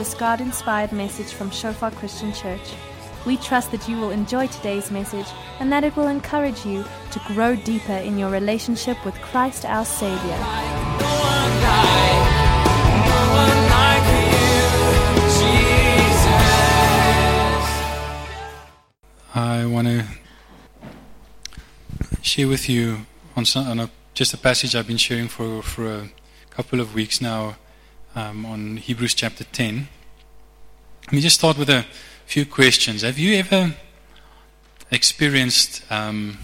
this God inspired message from Shofar Christian Church. We trust that you will enjoy today's message and that it will encourage you to grow deeper in your relationship with Christ our Savior. I want to share with you on, some, on a, just a passage I've been sharing for, for a couple of weeks now um, on Hebrews chapter 10. Let me just start with a few questions. Have you ever experienced um,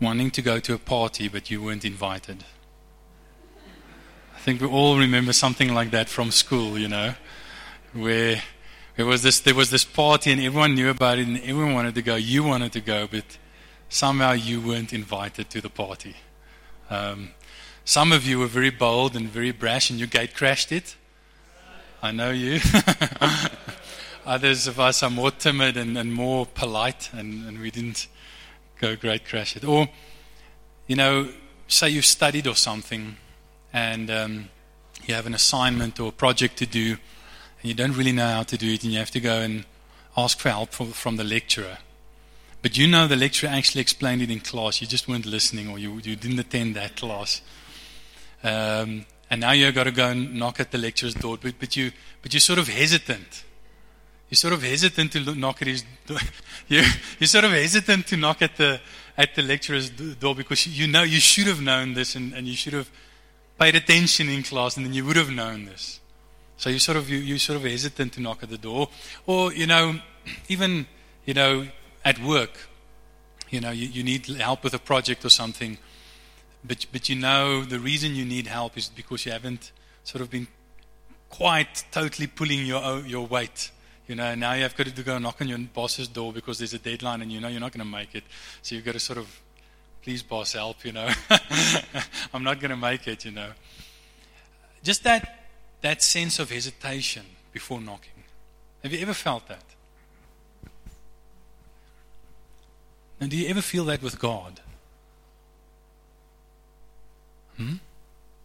wanting to go to a party but you weren't invited? I think we all remember something like that from school, you know, where there was this there was this party and everyone knew about it and everyone wanted to go. You wanted to go, but somehow you weren't invited to the party. Um, some of you were very bold and very brash, and you gate crashed it. I know you. Others of us are more timid and, and more polite, and, and we didn't go great crash it. Or, you know, say you've studied or something, and um, you have an assignment or a project to do, and you don't really know how to do it, and you have to go and ask for help from, from the lecturer. But you know the lecturer actually explained it in class. You just weren't listening, or you, you didn't attend that class. Um, and now you've got to go and knock at the lecturer's door, but, but, you, but you're sort of hesitant. You're sort of hesitant to knock at his door. you, you're sort of hesitant to knock at the, at the lecturer's door because you know you should have known this and, and you should have paid attention in class and then you would have known this. So you sort of you you sort of hesitant to knock at the door, or you know, even you know at work, you know you, you need help with a project or something, but but you know the reason you need help is because you haven't sort of been quite totally pulling your your weight. You know, now you have got to go knock on your boss's door because there's a deadline and you know you're not going to make it. So you've got to sort of, please, boss, help, you know. I'm not going to make it, you know. Just that that sense of hesitation before knocking. Have you ever felt that? And do you ever feel that with God? Hmm?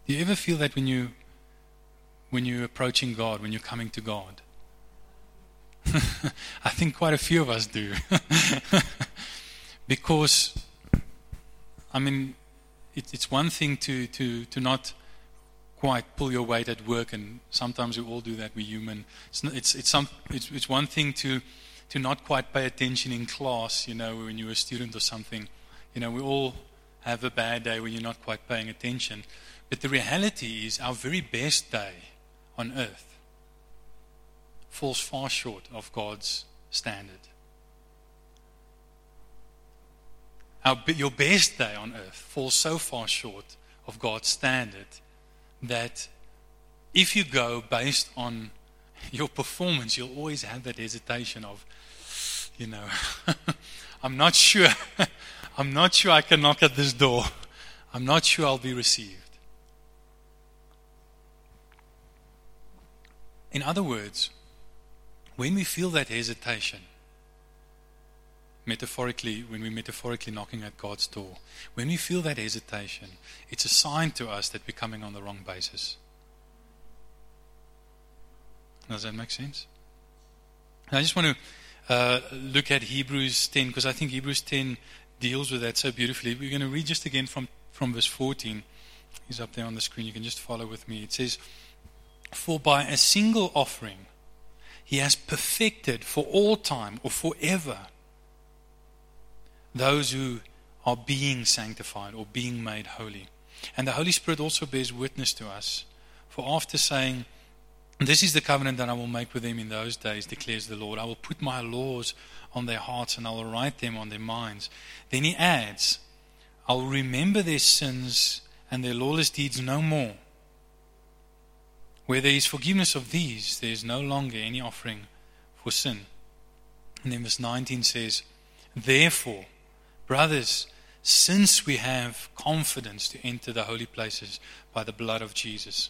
Do you ever feel that when you when you're approaching God, when you're coming to God? I think quite a few of us do. because I mean it, it's one thing to, to, to not quite pull your weight at work, and sometimes we all do that. We're human. It's not, it's it's some it's, it's one thing to to not quite pay attention in class. You know, when you're a student or something. You know, we all have a bad day when you're not quite paying attention. But the reality is, our very best day on earth falls far short of God's standard. Our, your best day on earth falls so far short of God's standard that if you go based on your performance, you'll always have that hesitation of, you know, I'm not sure. I'm not sure I can knock at this door. I'm not sure I'll be received. In other words, when we feel that hesitation, metaphorically, when we're metaphorically knocking at God's door, when we feel that hesitation, it's a sign to us that we're coming on the wrong basis. Does that make sense? I just want to uh, look at Hebrews 10 because I think Hebrews 10 deals with that so beautifully. We're going to read just again from, from verse 14. He's up there on the screen. You can just follow with me. It says, For by a single offering he has perfected for all time or forever those who are being sanctified or being made holy. And the Holy Spirit also bears witness to us. For after saying, This is the covenant that I will make with them in those days, declares the Lord. I will put my laws on their hearts and I will write them on their minds. Then he adds, I will remember their sins and their lawless deeds no more. Where there is forgiveness of these, there is no longer any offering for sin. And then verse 19 says, Therefore, Brothers, since we have confidence to enter the holy places by the blood of Jesus,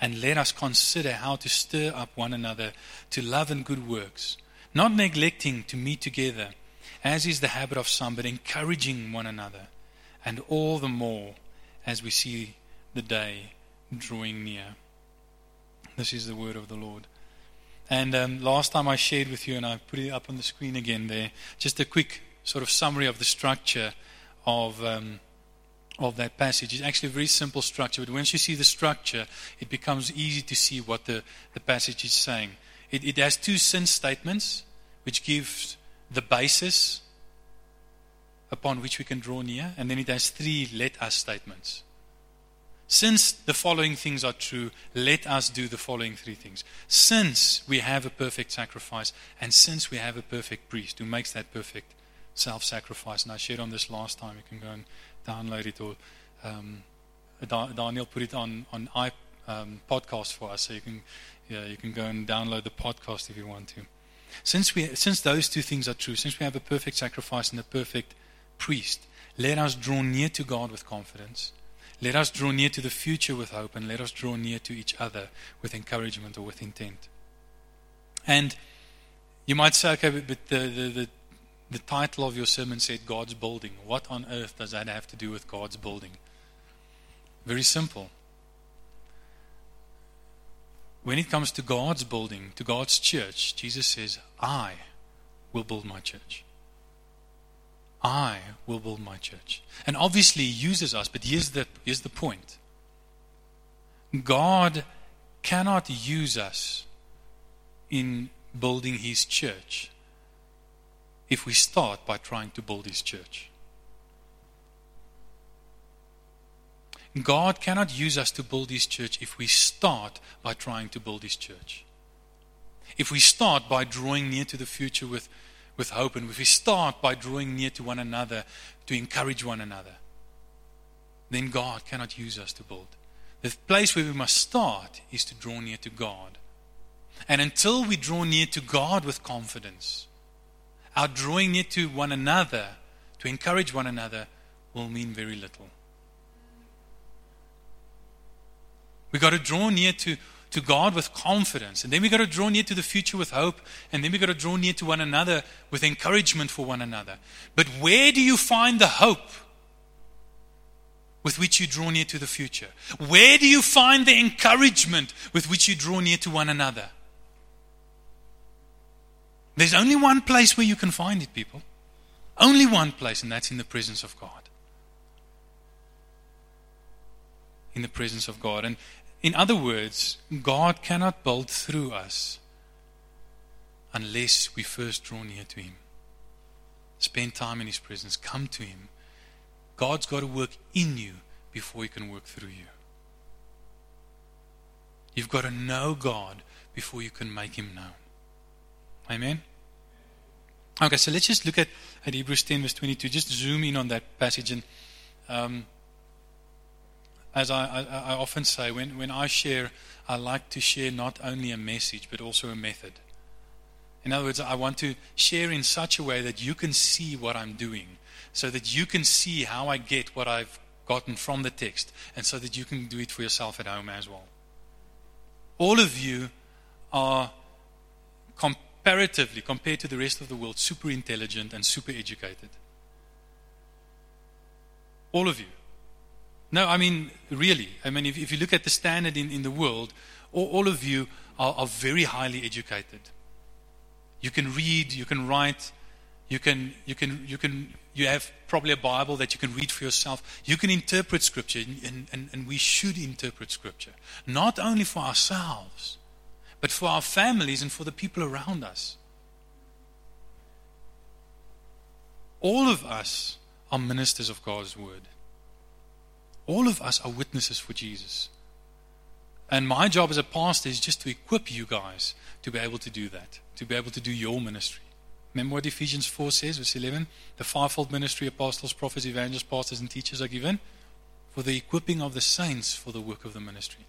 And let us consider how to stir up one another to love and good works, not neglecting to meet together, as is the habit of some, but encouraging one another, and all the more as we see the day drawing near. This is the word of the Lord. And um, last time I shared with you, and I put it up on the screen again there, just a quick sort of summary of the structure of, um, of that passage. It's actually a very simple structure, but once you see the structure, it becomes easy to see what the, the passage is saying. It, it has two sin statements, which gives the basis upon which we can draw near, and then it has three let us statements. Since the following things are true, let us do the following three things. Since we have a perfect sacrifice, and since we have a perfect priest who makes that perfect self sacrifice, and I shared on this last time, you can go and download it, or um, Daniel put it on, on i um, podcast for us, so you can, yeah, you can go and download the podcast if you want to. Since, we, since those two things are true, since we have a perfect sacrifice and a perfect priest, let us draw near to God with confidence let us draw near to the future with hope and let us draw near to each other with encouragement or with intent. And you might say, okay, but the, the, the, the title of your sermon said God's building. What on earth does that have to do with God's building? Very simple. When it comes to God's building, to God's church, Jesus says, I will build my church. I will build my church. And obviously, he uses us, but here's the, here's the point God cannot use us in building his church if we start by trying to build his church. God cannot use us to build his church if we start by trying to build his church. If we start by drawing near to the future with with hope and if we start by drawing near to one another to encourage one another, then God cannot use us to build. The place where we must start is to draw near to God. And until we draw near to God with confidence, our drawing near to one another, to encourage one another, will mean very little. We've got to draw near to to God with confidence. And then we've got to draw near to the future with hope. And then we've got to draw near to one another with encouragement for one another. But where do you find the hope with which you draw near to the future? Where do you find the encouragement with which you draw near to one another? There's only one place where you can find it, people. Only one place, and that's in the presence of God. In the presence of God. And, in other words, God cannot build through us unless we first draw near to Him. Spend time in His presence. Come to Him. God's got to work in you before He can work through you. You've got to know God before you can make Him known. Amen? Okay, so let's just look at, at Hebrews 10, verse 22. Just zoom in on that passage and. Um, as I, I, I, often say, when, when I share, I like to share not only a message, but also a method. In other words, I want to share in such a way that you can see what I'm doing, so that you can see how I get what I've gotten from the text, and so that you can do it for yourself at home as well. All of you are comparatively, compared to the rest of the world, super intelligent and super educated. All of you. No, I mean, really. I mean, if, if you look at the standard in, in the world, all, all of you are, are very highly educated. You can read, you can write, you can, you can, you can, you have probably a Bible that you can read for yourself. You can interpret Scripture, and, and, and we should interpret Scripture. Not only for ourselves, but for our families and for the people around us. All of us are ministers of God's Word. All of us are witnesses for Jesus. And my job as a pastor is just to equip you guys to be able to do that, to be able to do your ministry. Remember what Ephesians 4 says, verse 11? The fivefold ministry apostles, prophets, evangelists, pastors, and teachers are given for the equipping of the saints for the work of the ministry.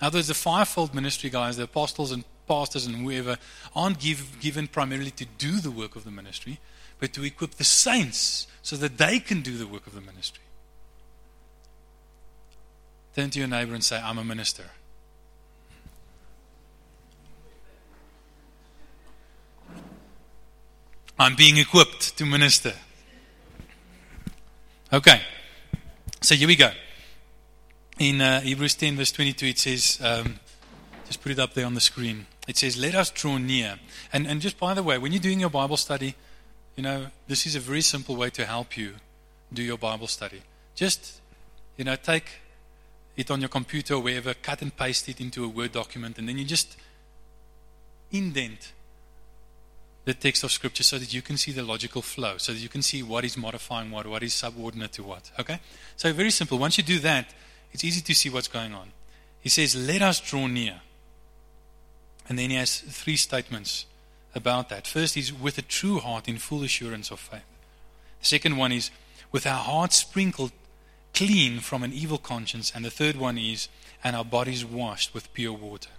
In other words, the fivefold ministry guys, the apostles and pastors and whoever, aren't give, given primarily to do the work of the ministry, but to equip the saints so that they can do the work of the ministry. Turn to your neighbor and say, I'm a minister. I'm being equipped to minister. Okay, so here we go. In uh, Hebrews 10, verse 22, it says, um, just put it up there on the screen. It says, Let us draw near. And, and just by the way, when you're doing your Bible study, you know, this is a very simple way to help you do your Bible study. Just, you know, take it on your computer or wherever, cut and paste it into a Word document, and then you just indent the text of Scripture so that you can see the logical flow, so that you can see what is modifying what, what is subordinate to what. Okay? So, very simple. Once you do that, it's easy to see what's going on. He says, Let us draw near. And then he has three statements about that. First is with a true heart in full assurance of faith. The second one is with our hearts sprinkled clean from an evil conscience. And the third one is, and our bodies washed with pure water.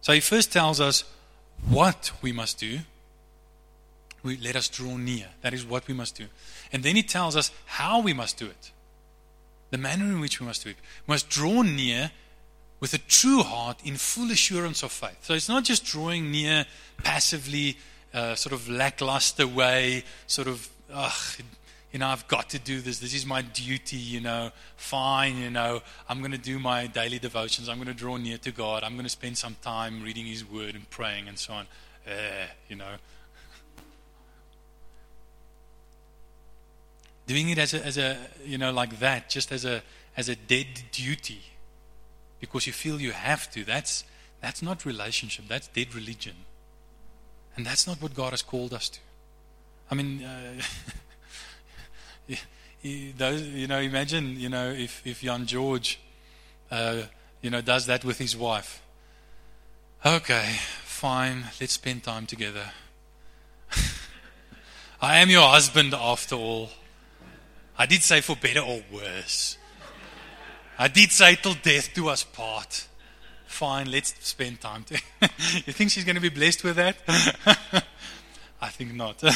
So he first tells us what we must do. We, let us draw near. That is what we must do. And then he tells us how we must do it. The manner in which we must it. We must draw near with a true heart in full assurance of faith. So it's not just drawing near passively, uh, sort of lackluster way, sort of, ugh, you know, I've got to do this. This is my duty, you know. Fine, you know, I'm going to do my daily devotions. I'm going to draw near to God. I'm going to spend some time reading His Word and praying and so on. Eh, you know. Doing it as a, as a, you know, like that, just as a, as a dead duty, because you feel you have to. That's, that's not relationship. That's dead religion, and that's not what God has called us to. I mean. Uh, those, you know, imagine, you know, if, if Jan George, uh, you know, does that with his wife. Okay, fine, let's spend time together. I am your husband after all. I did say for better or worse. I did say till death do us part. Fine, let's spend time together. you think she's going to be blessed with that? I think not.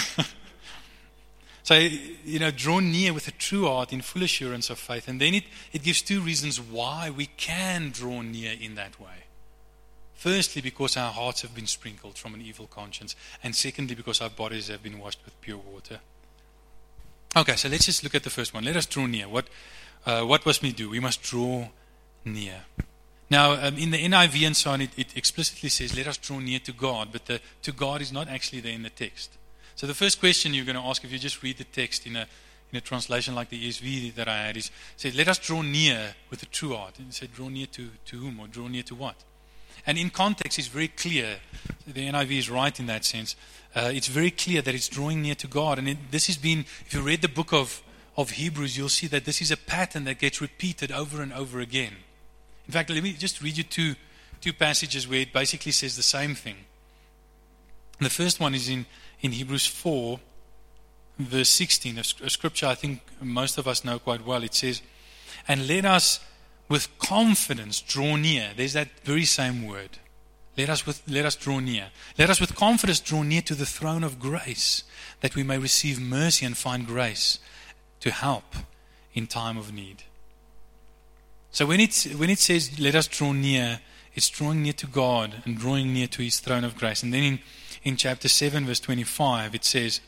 So, you know, draw near with a true heart in full assurance of faith. And then it, it gives two reasons why we can draw near in that way. Firstly, because our hearts have been sprinkled from an evil conscience. And secondly, because our bodies have been washed with pure water. Okay, so let's just look at the first one. Let us draw near. What, uh, what must we do? We must draw near. Now, um, in the NIV and so on, it, it explicitly says, let us draw near to God. But the to God is not actually there in the text. So the first question you're going to ask if you just read the text in a in a translation like the ESV that I had is say, let us draw near with a true heart. And say, draw near to, to whom or draw near to what? And in context, it's very clear. The NIV is right in that sense. Uh, it's very clear that it's drawing near to God. And it, this has been, if you read the book of, of Hebrews, you'll see that this is a pattern that gets repeated over and over again. In fact, let me just read you two, two passages where it basically says the same thing. The first one is in in Hebrews 4, verse 16, a scripture I think most of us know quite well. It says, And let us with confidence draw near. There's that very same word. Let us, with, let us draw near. Let us with confidence draw near to the throne of grace, that we may receive mercy and find grace to help in time of need. So when it, when it says, let us draw near, it's drawing near to God and drawing near to his throne of grace. And then in in chapter 7, verse 25, it says,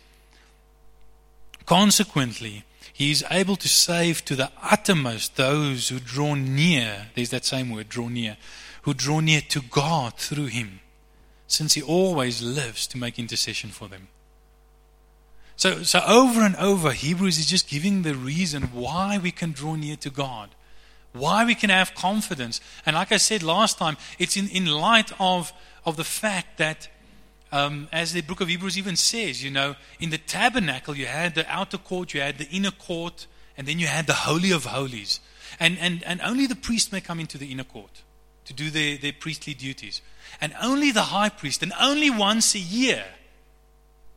Consequently, he is able to save to the uttermost those who draw near. There's that same word, draw near. Who draw near to God through him, since he always lives to make intercession for them. So, so over and over, Hebrews is just giving the reason why we can draw near to God, why we can have confidence. And like I said last time, it's in, in light of, of the fact that um, as the book of Hebrews even says, you know, in the tabernacle you had the outer court, you had the inner court, and then you had the Holy of Holies. And, and, and only the priest may come into the inner court to do their, their priestly duties. And only the high priest, and only once a year,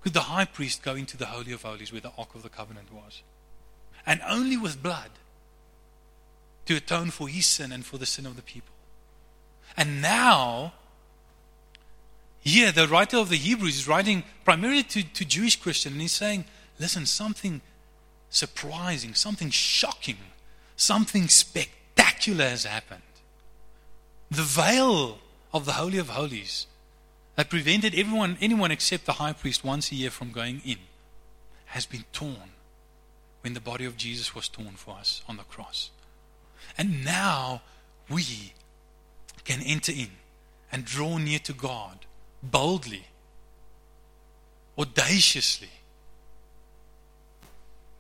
could the high priest go into the Holy of Holies where the Ark of the Covenant was. And only with blood to atone for his sin and for the sin of the people. And now, here, the writer of the Hebrews is writing primarily to, to Jewish Christians, and he's saying, listen, something surprising, something shocking, something spectacular has happened. The veil of the Holy of Holies that prevented everyone, anyone except the high priest once a year from going in has been torn when the body of Jesus was torn for us on the cross. And now we can enter in and draw near to God boldly, audaciously,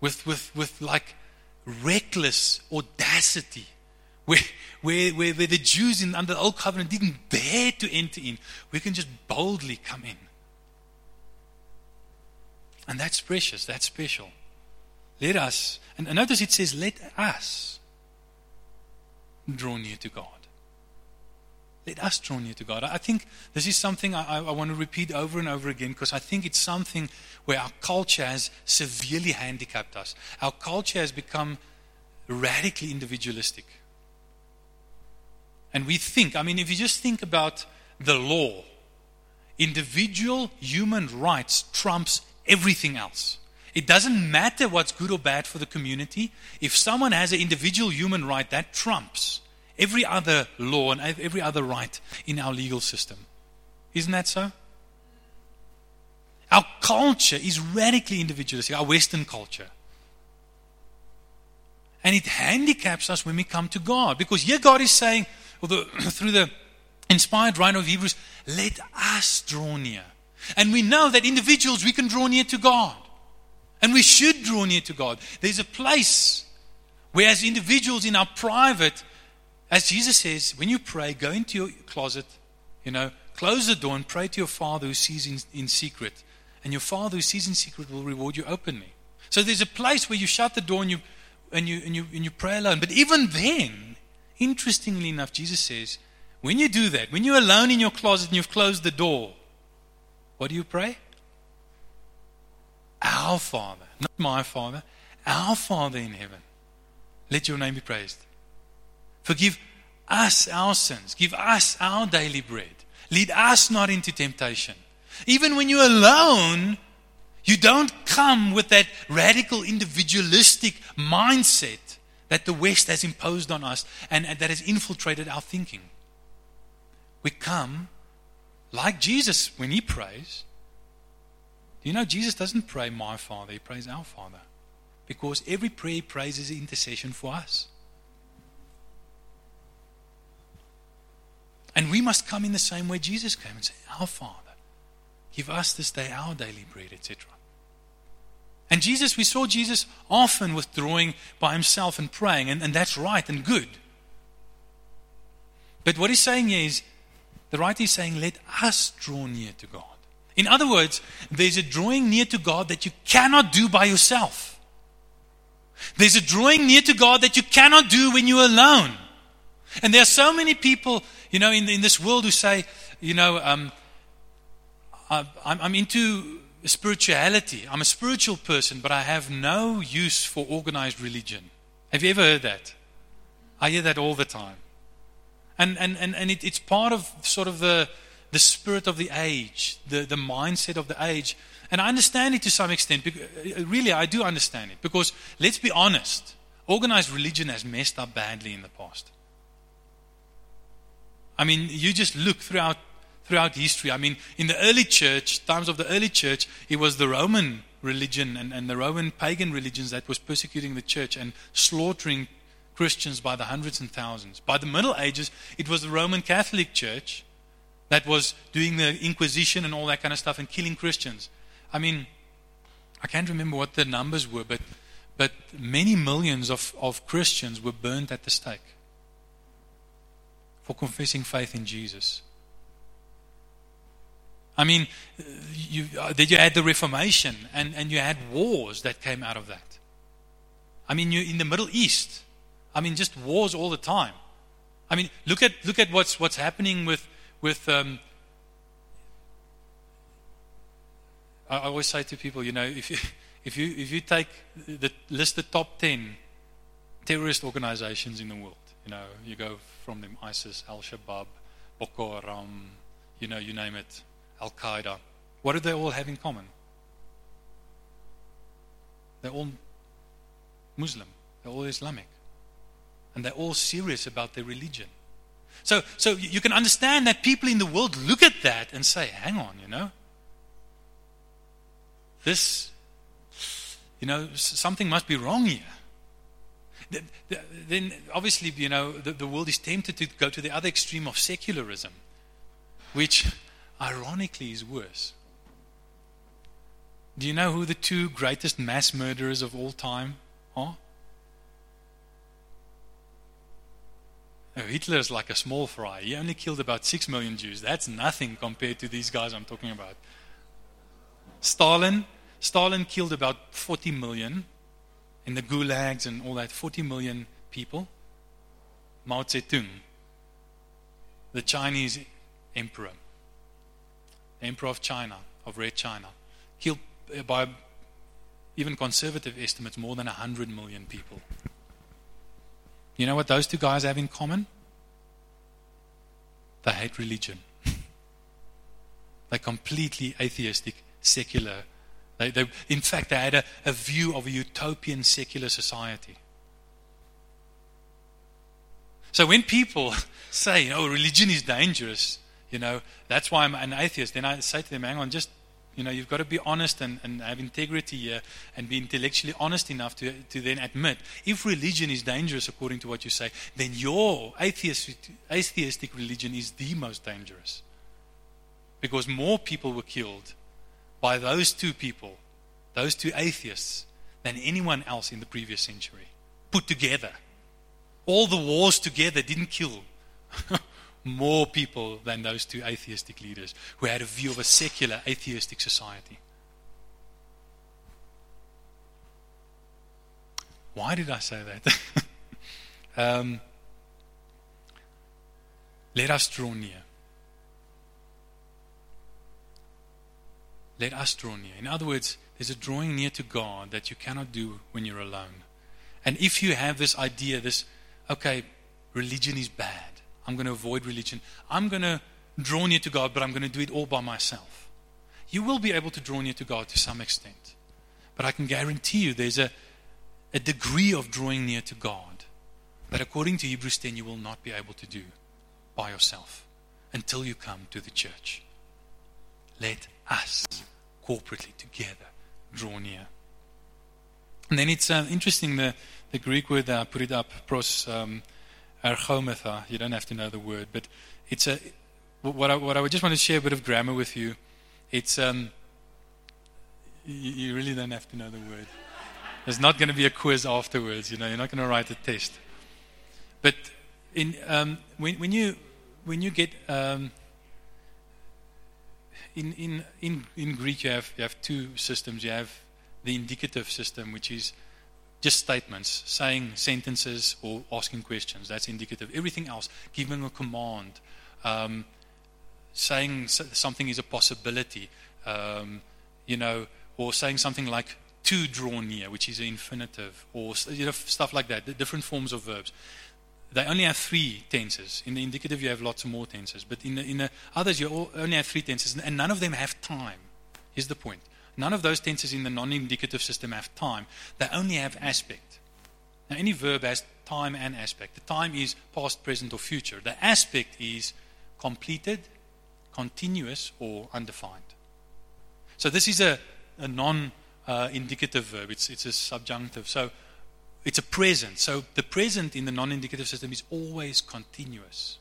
with, with, with like reckless audacity, where, where, where, where the Jews in, under the old covenant didn't dare to enter in. We can just boldly come in. And that's precious, that's special. Let us, and notice it says, let us draw near to God. Let us draw near to God. I think this is something I, I want to repeat over and over again because I think it's something where our culture has severely handicapped us. Our culture has become radically individualistic. And we think, I mean, if you just think about the law, individual human rights trumps everything else. It doesn't matter what's good or bad for the community. If someone has an individual human right, that trumps every other law and every other right in our legal system. Isn't that so? Our culture is radically individualistic, our Western culture. And it handicaps us when we come to God. Because here God is saying, through the inspired writer of Hebrews, let us draw near. And we know that individuals, we can draw near to God. And we should draw near to God. There's a place where, as individuals in our private, as Jesus says, when you pray, go into your closet, you know, close the door and pray to your Father who sees in, in secret. And your Father who sees in secret will reward you openly. So there's a place where you shut the door and you, and you, and you, and you pray alone. But even then, interestingly enough, Jesus says, when you do that, when you're alone in your closet and you've closed the door, what do you pray? Our Father, not my Father, our Father in heaven. Let your name be praised. Forgive us our sins. Give us our daily bread. Lead us not into temptation. Even when you're alone, you don't come with that radical individualistic mindset that the West has imposed on us and, that has infiltrated our thinking. We come like Jesus when he prays. Do you know Jesus doesn't pray my Father, he prays our Father. Because every prayer he prays intercession for us. And we must come in the same way Jesus came and say, Our Father, give us this day our daily bread, etc. And Jesus, we saw Jesus often withdrawing by himself and praying, and, and that's right and good. But what he's saying is, the writer is saying, let us draw near to God. In other words, there's a drawing near to God that you cannot do by yourself. There's a drawing near to God that you cannot do when you're alone. And there are so many people you know, in, in this world who say, you know, um, I, I'm into spirituality. I'm a spiritual person, but I have no use for organized religion. Have you ever heard that? I hear that all the time. And, and, and, and it, it's part of sort of the, the spirit of the age, the, the mindset of the age. And I understand it to some extent. Uh, really, I do understand it. Because let's be honest, organized religion has messed up badly in the past. I mean, you just look throughout throughout history. I mean, in the early church, times of the early church, it was the Roman religion and, and the Roman pagan religions that was persecuting the church and slaughtering Christians by the hundreds and thousands. By the Middle Ages, it was the Roman Catholic Church that was doing the Inquisition and all that kind of stuff and killing Christians. I mean, I can't remember what the numbers were, but, but many millions of, of Christians were burned at the stake for confessing faith in Jesus. I mean, you, uh, you had the Reformation and, and you had wars that came out of that. I mean, you're in the Middle East. I mean, just wars all the time. I mean, look at look at what's what's happening with with. Um, I always say to people, you know, if you if you if you take the list the top ten terrorist organizations in the world. You know, you go from them ISIS, Al Shabaab, Boko Haram, you know, you name it, Al Qaeda. What do they all have in common? They're all Muslim, they're all Islamic, and they're all serious about their religion. So, so you can understand that people in the world look at that and say, hang on, you know, this, you know, something must be wrong here. Then, obviously, you know, the, the world is tempted to go to the other extreme of secularism, which ironically is worse. Do you know who the two greatest mass murderers of all time are? Oh, Hitler is like a small fry. He only killed about six million Jews. That's nothing compared to these guys I'm talking about. Stalin, Stalin killed about 40 million in the gulags and all that. 40 million people. Mao Zedong, the Chinese emperor, emperor of China, of Red China, killed by even conservative estimates more than 100 million people. You know what those two guys have in common? They hate religion. They're completely atheistic, secular. They, they, in fact, they had a, a view of a utopian secular society. So when people say, oh, religion is dangerous, you know, that's why I'm an atheist, then I say to them, hang on, just you know, you've got to be honest and, and have integrity here and be intellectually honest enough to, to then admit if religion is dangerous according to what you say, then your atheistic, atheistic religion is the most dangerous. Because more people were killed by those two people, those two atheists, than anyone else in the previous century put together. All the wars together didn't kill more people than those two atheistic leaders who had a view of a secular atheistic society. Why did I say that? um, let us draw near. Let us draw near. In other words, there's a drawing near to God that you cannot do when you're alone. And if you have this idea, this, okay, religion is bad, I'm going to avoid religion. I'm going to draw near to God, but I'm going to do it all by myself. You will be able to draw near to God to some extent. But I can guarantee you there's a, a degree of drawing near to God that, according to Hebrews 10, you will not be able to do by yourself until you come to the church. Let us corporately together draw near. And then it's uh, interesting the, the Greek word, I put it up, pros. Um, ergometha. You don't have to know the word, but it's a what I, what I would just want to share a bit of grammar with you. It's um, you, you really don't have to know the word. There's not going to be a quiz afterwards. You know, you're not going to write a test. But in um, when when you when you get um, in in in in Greek, you have you have two systems. You have the indicative system, which is just statements, saying sentences or asking questions. That's indicative. Everything else, giving a command, um, saying something is a possibility, um, you know, or saying something like to draw near, which is an infinitive, or you know, stuff like that, different forms of verbs. They only have three tenses. In the indicative, you have lots more tenses. But in the, in the others, you only have three tenses, and none of them have time. Here's the point None of those tenses in the non indicative system have time, they only have aspect. Now, any verb has time and aspect. The time is past, present, or future. The aspect is completed, continuous, or undefined. So, this is a, a non uh, indicative verb, it's, it's a subjunctive. So, it's a present. So, the present in the non indicative system is always continuous.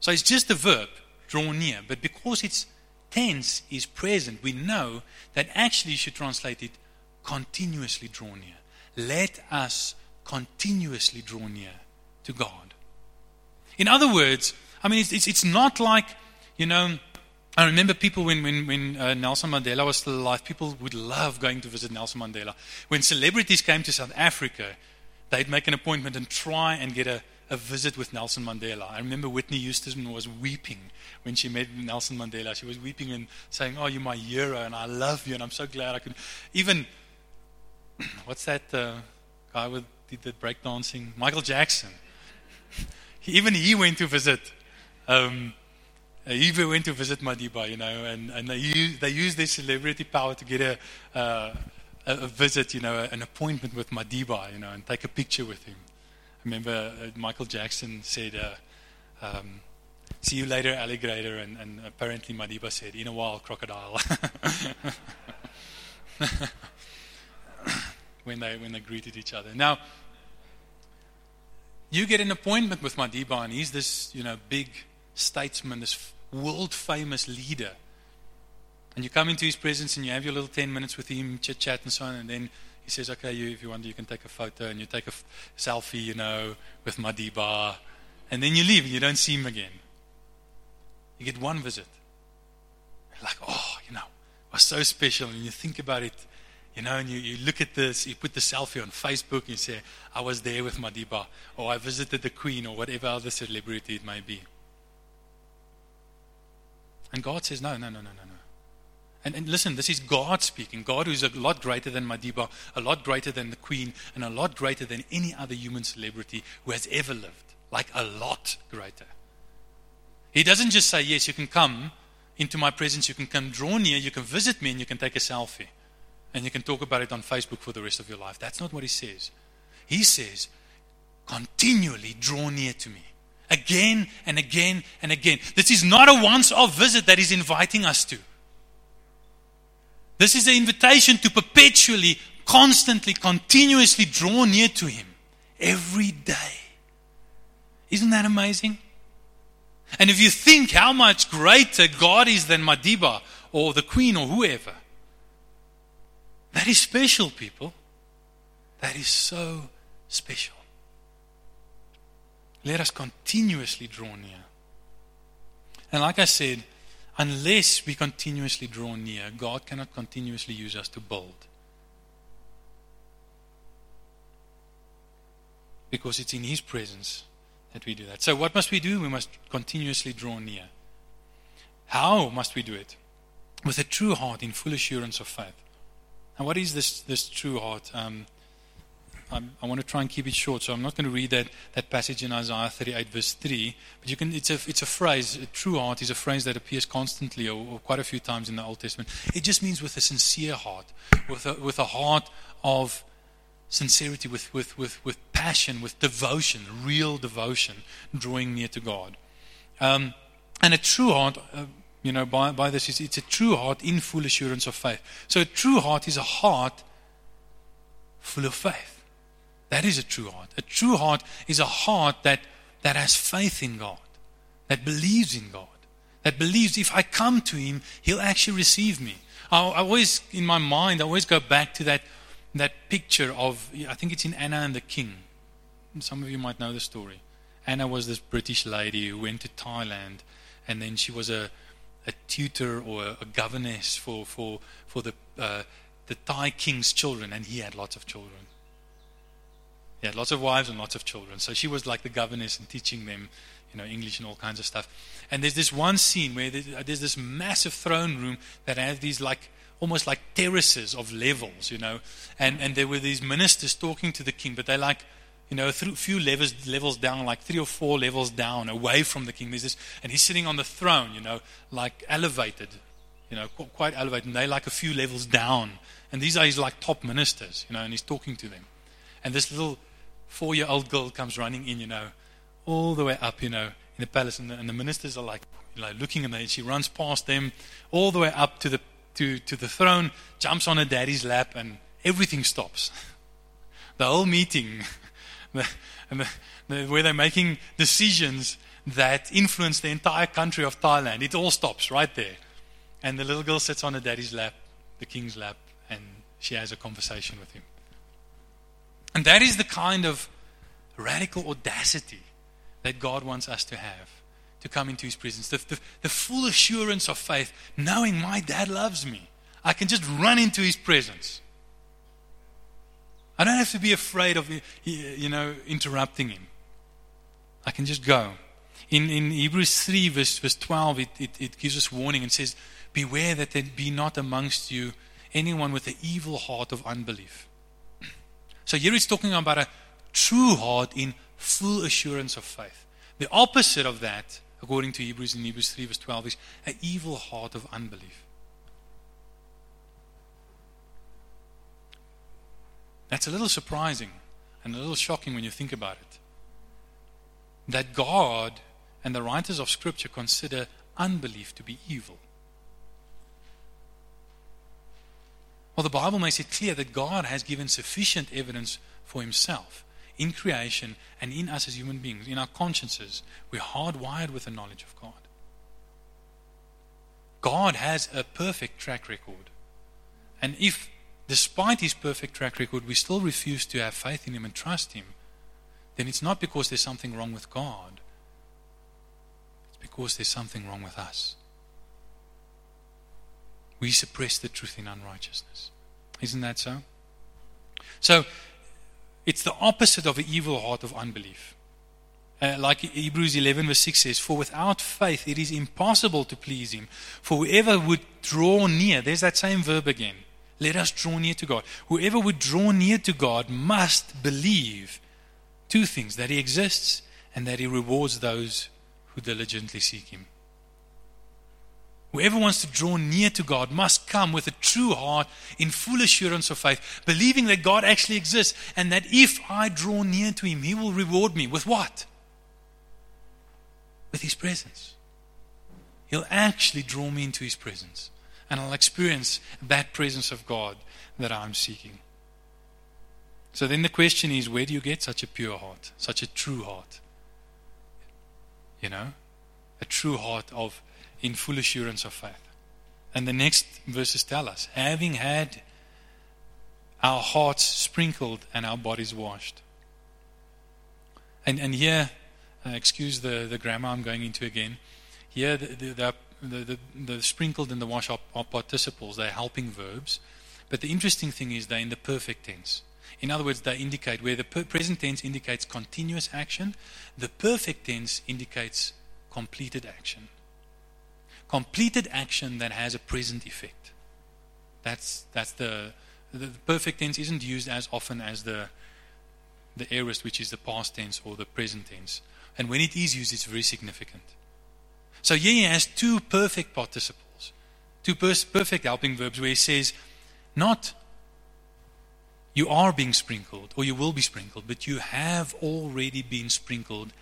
So, it's just the verb, draw near. But because it's tense is present, we know that actually you should translate it continuously draw near. Let us continuously draw near to God. In other words, I mean, it's, it's, it's not like, you know, I remember people when, when, when uh, Nelson Mandela was still alive, people would love going to visit Nelson Mandela. When celebrities came to South Africa, they'd make an appointment and try and get a, a visit with Nelson Mandela. I remember Whitney Houston was weeping when she met Nelson Mandela. She was weeping and saying, Oh, you're my hero, and I love you, and I'm so glad I could. Even, what's that? Uh, guy with did the breakdancing, Michael Jackson. even he went to visit. Um, he went to visit Madiba, you know, and, and they, use, they use their celebrity power to get a, uh, a, a visit, you know, an appointment with Madiba, you know, and take a picture with him. I remember uh, Michael Jackson said, uh, um, See you later, alligator. And, and apparently Madiba said, In a while, crocodile. when, they, when they greeted each other. Now, you get an appointment with Madiba, and he's this, you know, big statesman, this world famous leader. And you come into his presence and you have your little 10 minutes with him, chit chat and so on, and then he says, okay, you, if you want, you can take a photo, and you take a f- selfie, you know, with Madiba, and then you leave and you don't see him again. You get one visit. Like, oh, you know, was so special. And you think about it, you know, and you, you look at this, you put the selfie on Facebook, and you say, I was there with Madiba, or I visited the Queen, or whatever other celebrity it may be. And God says, no, no, no, no, no, no. And, and listen, this is God speaking. God who is a lot greater than Madiba, a lot greater than the Queen, and a lot greater than any other human celebrity who has ever lived. Like a lot greater. He doesn't just say, Yes, you can come into my presence, you can come draw near, you can visit me, and you can take a selfie. And you can talk about it on Facebook for the rest of your life. That's not what he says. He says, Continually draw near to me. Again and again and again. This is not a once off visit that he's inviting us to. This is an invitation to perpetually, constantly, continuously draw near to him every day. Isn't that amazing? And if you think how much greater God is than Madiba or the queen or whoever, that is special, people. That is so special. Let us continuously draw near. And like I said, unless we continuously draw near, God cannot continuously use us to build. Because it's in His presence that we do that. So, what must we do? We must continuously draw near. How must we do it? With a true heart in full assurance of faith. And what is this, this true heart? Um, i want to try and keep it short, so I'm not going to read that, that passage in Isaiah 38, verse 3. But you can, it's, a, it's a phrase, a true heart is a phrase that appears constantly or, or quite a few times in the Old Testament. It just means with a sincere heart, with a, with a heart of sincerity, with, with, with, with passion, with devotion, real devotion, drawing near to God. Um, and a true heart, uh, you know, by, by this, is it's a true heart in full assurance of faith. So a true heart is a heart full of faith. That is a true heart. A true heart is a heart that, that has faith in God, that believes in God, that believes if I come to Him, He'll actually receive me. I, I always, in my mind, I always go back to that that picture of, I think it's in Anna and the King. Some of you might know the story. Anna was this British lady who went to Thailand, and then she was a, a tutor or a, a governess for, for, for the, uh, the Thai king's children, and he had lots of children. He had lots of wives and lots of children. So she was like the governess and teaching them, you know, English and all kinds of stuff. And there's this one scene where there's uh, this massive throne room that has these like almost like terraces of levels, you know. And, and there were these ministers talking to the king, but they're like, you know, a few levels, levels down, like three or four levels down, away from the king. There's this, and he's sitting on the throne, you know, like elevated, you know, quite elevated. And they're like a few levels down. And these are his like top ministers, you know, and he's talking to them. And this little four year old girl comes running in, you know, all the way up, you know, in the palace. And the, and the ministers are like, you know, looking at her. She runs past them all the way up to the to, to the throne, jumps on her daddy's lap, and everything stops. The whole meeting, the, the, the, where they're making decisions that influence the entire country of Thailand, it all stops right there. And the little girl sits on her daddy's lap, the king's lap, and she has a conversation with him. And that is the kind of radical audacity that God wants us to have to come into his presence. The, the, the, full assurance of faith, knowing my dad loves me. I can just run into his presence. I don't have to be afraid of, you know, interrupting him. I can just go. In, in Hebrews 3, verse, verse 12, it, it, it gives us warning and says, Beware that there be not amongst you anyone with an evil heart of unbelief. So here it's talking about a true heart in full assurance of faith. The opposite of that, according to Hebrews in Hebrews 3, verse 12, is an evil heart of unbelief. That's a little surprising and a little shocking when you think about it. That God and the writers of Scripture consider unbelief to be evil. Well, the Bible makes it clear that God has given sufficient evidence for Himself in creation and in us as human beings, in our consciences. We're hardwired with the knowledge of God. God has a perfect track record. And if, despite His perfect track record, we still refuse to have faith in Him and trust Him, then it's not because there's something wrong with God, it's because there's something wrong with us. We suppress the truth in unrighteousness. Isn't that so? So, it's the opposite of an evil heart of unbelief. Uh, like Hebrews 11, verse 6 says, For without faith it is impossible to please Him. For whoever would draw near, there's that same verb again. Let us draw near to God. Whoever would draw near to God must believe two things that He exists and that He rewards those who diligently seek Him. Whoever wants to draw near to God must come with a true heart in full assurance of faith, believing that God actually exists and that if I draw near to Him, He will reward me with what? With His presence. He'll actually draw me into His presence, and I'll experience that presence of God that I'm seeking. So then the question is where do you get such a pure heart, such a true heart? You know, a true heart of in full assurance of faith. And the next verses tell us having had our hearts sprinkled and our bodies washed. And, and here, uh, excuse the, the grammar I'm going into again. Here, the, the, the, the, the sprinkled and the wash are, are participles, they're helping verbs. But the interesting thing is they're in the perfect tense. In other words, they indicate where the present tense indicates continuous action, the perfect tense indicates completed action completed action that has a present effect. That's, that's the, the perfect tense isn't used as often as the, the aorist, which is the past tense or the present tense. And when it is used, it's very significant. So here he has two perfect participles, two perfect helping verbs where he says, not you are being sprinkled or you will be sprinkled, but you have already been sprinkled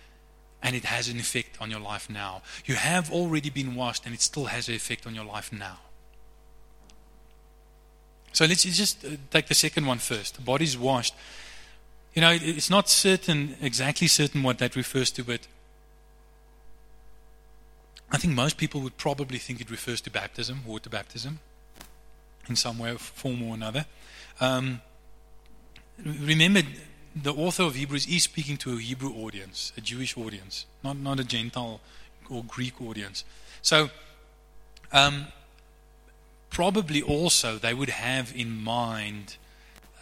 and it has an effect on your life now. You have already been washed and it still has an effect on your life now. So let's just uh, take the second one first. The body's washed. You know, it's not certain, exactly certain what that refers to, but I think most people would probably think it refers to baptism, water baptism, in some way, form or another. Um, remember, the author of Hebrews is speaking to a Hebrew audience, a Jewish audience, not, not a Gentile or Greek audience. So, um, probably also they would have in mind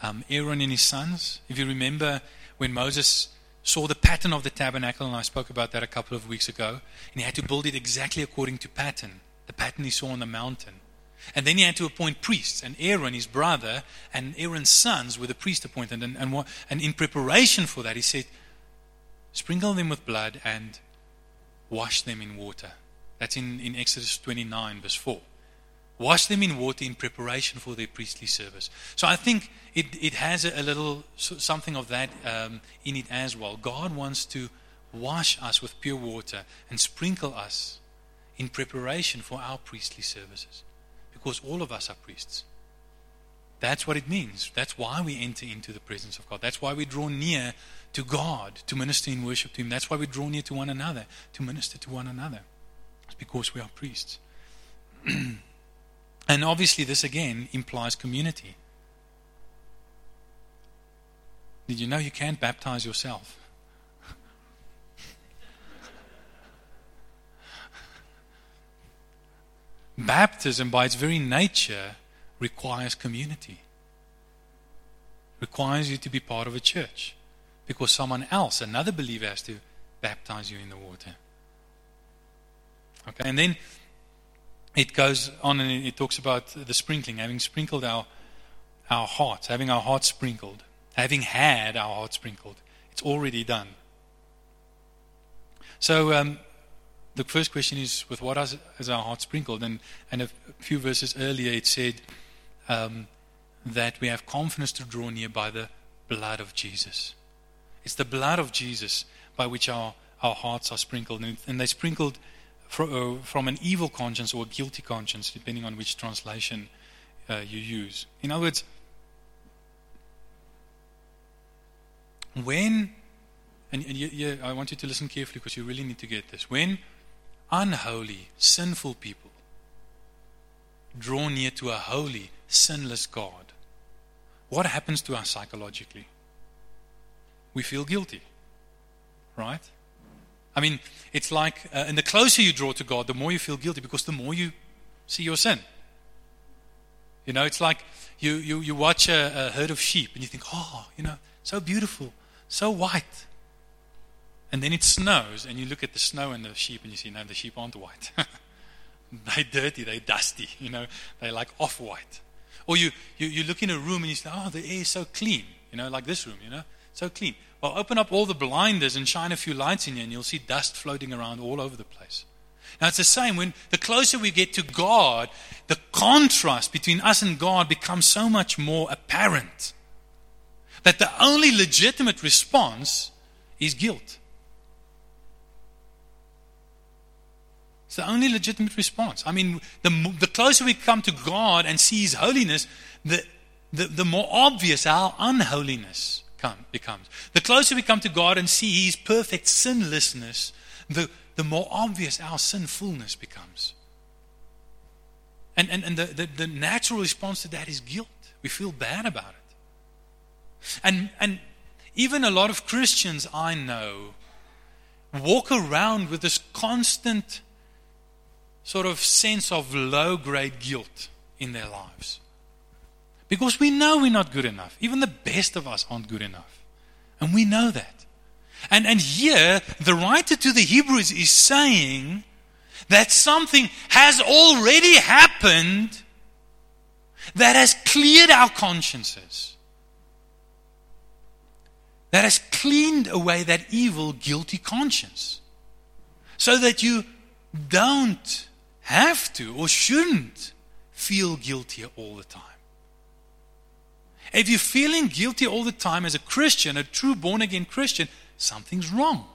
um, Aaron and his sons. If you remember when Moses saw the pattern of the tabernacle, and I spoke about that a couple of weeks ago, and he had to build it exactly according to pattern, the pattern he saw on the mountain. And then he had to appoint priests. And Aaron, his brother, and Aaron's sons were the priest appointed. And, and, and in preparation for that, he said, sprinkle them with blood and wash them in water. That's in, in Exodus 29, verse 4. Wash them in water in preparation for their priestly service. So I think it, it has a, a little something of that um, in it as well. God wants to wash us with pure water and sprinkle us in preparation for our priestly services because all of us are priests. That's what it means. That's why we enter into the presence of God. That's why we draw near to God to minister in worship to Him. That's why we draw near to one another to minister to one another. It's because we are priests. and obviously, this again implies community. Did you know you can't baptize yourself? Baptism, by its very nature, requires community, requires you to be part of a church because someone else, another believer, has to baptize you in the water. Okay, and then it goes on and it talks about the sprinkling, having sprinkled our, our hearts, having our hearts sprinkled. having had our heart sprinkled. It's already done. So, um, the first question is with what is our heart sprinkled? And, and a few verses earlier it said um, that we have confidence to draw near by the blood of Jesus. It's the blood of Jesus by which our, our hearts are sprinkled. And, and they're sprinkled from, uh, from an evil conscience or a guilty conscience, depending on which translation uh, you use. In other words, when, and, and you, you, I want you to listen carefully because you really need to get this. When unholy, sinful people draw near to a holy, sinless God, what happens to us psychologically? We feel guilty, right? I mean, it's like, uh, and the closer you draw to God, the more you feel guilty because the more you see your sin. You know, it's like you, you, you watch a, a herd of sheep and you think, oh, you know, so beautiful, so white. And then it snows, and you look at the snow and the sheep, and you see, no, the sheep aren't white. they're dirty, they're dusty, you know, they're like off white. Or you, you, you look in a room and you say, oh, the air is so clean, you know, like this room, you know, so clean. Well, open up all the blinders and shine a few lights in here, and you'll see dust floating around all over the place. Now, it's the same. When the closer we get to God, the contrast between us and God becomes so much more apparent that the only legitimate response is guilt. It's the only legitimate response. I mean, the, the closer we come to God and see His holiness, the, the, the more obvious our unholiness come, becomes. The closer we come to God and see His perfect sinlessness, the, the more obvious our sinfulness becomes. And, and, and the, the, the natural response to that is guilt. We feel bad about it. And, and even a lot of Christians I know walk around with this constant sort of sense of low grade guilt in their lives. Because we know we're not good enough. Even the best of us aren't good enough. And we know that. And, and here, the writer to the Hebrews is saying that something has already happened that has cleared our consciences, that has cleaned away that evil, guilty conscience, so that you don't have to or shouldn't feel guilty all the time. If you're feeling guilty all the time as a Christian, a true born again Christian, something's wrong.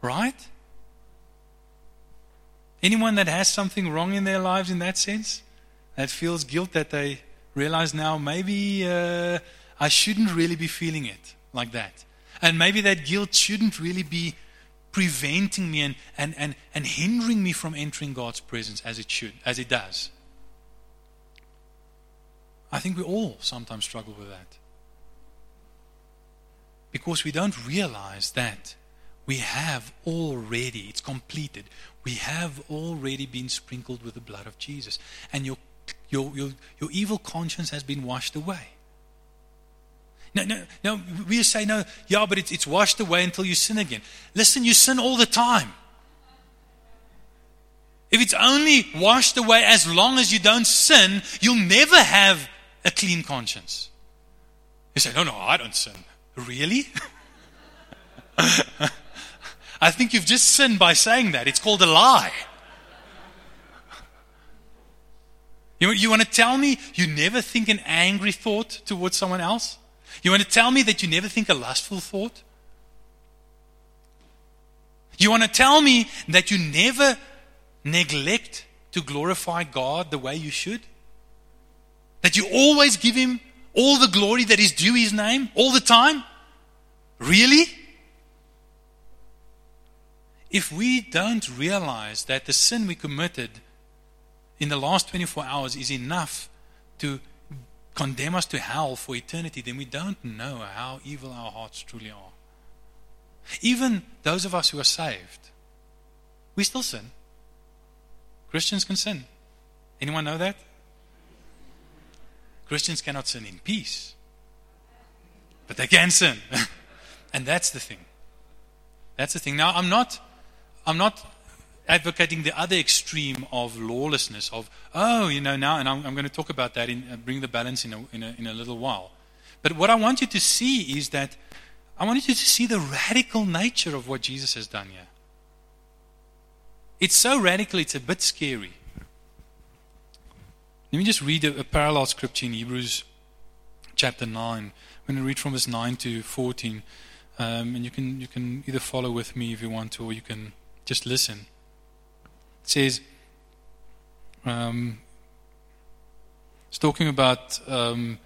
Right? Anyone that has something wrong in their lives in that sense, that feels guilt that they realize now maybe uh, I shouldn't really be feeling it like that. And maybe that guilt shouldn't really be preventing me and, and, and, and hindering me from entering God's presence as it should, as it does. I think we all sometimes struggle with that. Because we don't realize that we have already, it's completed, we have already been sprinkled with the blood of Jesus. And your, your, your, your evil conscience has been washed away. No, no, no. We say, no, yeah, but it's, it's washed away until you sin again. Listen, you sin all the time. If it's only washed away as long as you don't sin, you'll never have a clean conscience. You say, no, no, I don't sin. Really? I think you've just sinned by saying that. It's called a lie. You, you want to tell me you never think an angry thought towards someone else? You want to tell me that you never think a lustful thought? You want to tell me that you never neglect to glorify God the way you should? That you always give Him all the glory that is due His name all the time? Really? If we don't realize that the sin we committed in the last 24 hours is enough to condemn us to hell for eternity, then we don't know how evil our hearts truly are. Even those of us who are saved, we still sin. Christians can sin. Anyone know that? Christians cannot sin in peace, but they can sin. and that's the thing. That's the thing. Now, I'm not, I'm not advocating the other extreme of lawlessness, of, oh, you know, now, and I'm, I'm going to talk about that, and uh, bring the balance in a, in, a, in a little while. But what I want you to see is that I want you to see the radical nature of what Jesus has done here. It's so radical, it's a bit scary. Let me just read a, a parallel scripture in Hebrews chapter 9. I'm going to read from verse 9 to 14. Um, and you can, you can either follow with me if you want to, or you can just listen. Says, um, it's talking about um,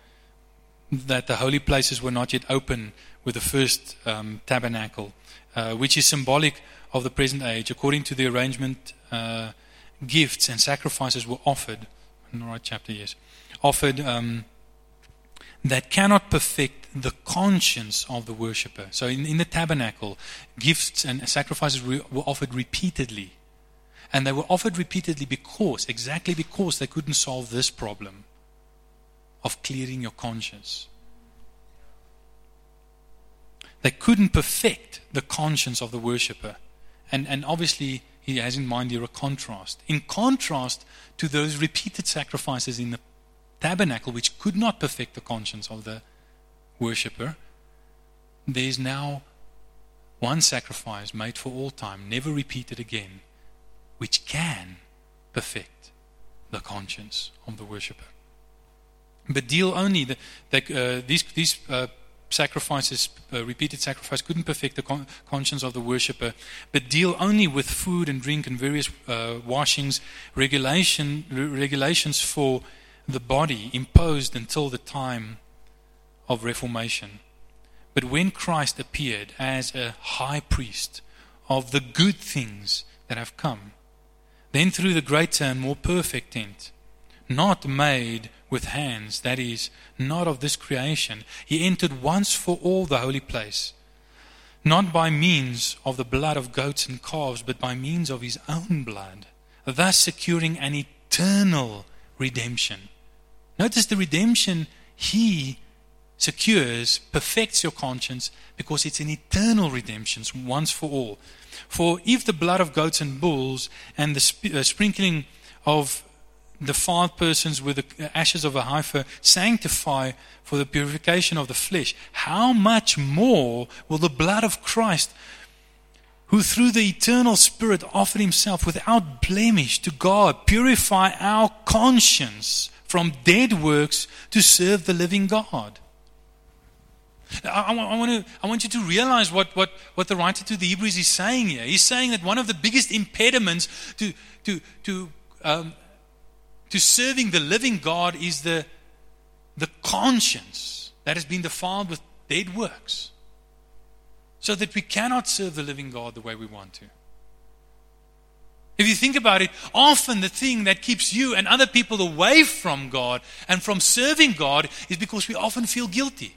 that the holy places were not yet open with the first um, tabernacle, uh, which is symbolic of the present age. According to the arrangement, uh, gifts and sacrifices were offered. In the right chapter, yes. Offered um, that cannot perfect the conscience of the worshipper. So in, in the tabernacle, gifts and sacrifices were offered repeatedly. And they were offered repeatedly because, exactly because they couldn't solve this problem of clearing your conscience. They couldn't perfect the conscience of the worshipper. And, and obviously, he has in mind here a contrast. In contrast to those repeated sacrifices in the tabernacle, which could not perfect the conscience of the worshipper, there is now one sacrifice made for all time, never repeated again, which can perfect the conscience of the worshipper. But deal only that, that uh, these, these uh, sacrifices, uh, repeated sacrifice, couldn't perfect the con- conscience of the worshipper, but deal only with food and drink and various uh, washings, regulation, re- regulations for the body imposed until the time of Reformation. But when Christ appeared as a high priest of the good things that have come, then through the greater and more perfect tent, not made with hands, that is, not of this creation, he entered once for all the holy place, not by means of the blood of goats and calves, but by means of his own blood, thus securing an eternal redemption. Notice the redemption he secures, perfects your conscience, because it's an eternal redemption, once for all. For if the blood of goats and bulls and the sp- uh, sprinkling of the five persons with the ashes of a heifer sanctify for the purification of the flesh, how much more will the blood of Christ, who through the eternal Spirit offered himself without blemish to God, purify our conscience from dead works to serve the living God? I, I, I, want to, I want you to realize what, what, what the writer to the Hebrews is saying here. He's saying that one of the biggest impediments to, to, to, um, to serving the living God is the, the conscience that has been defiled with dead works. So that we cannot serve the living God the way we want to. If you think about it, often the thing that keeps you and other people away from God and from serving God is because we often feel guilty.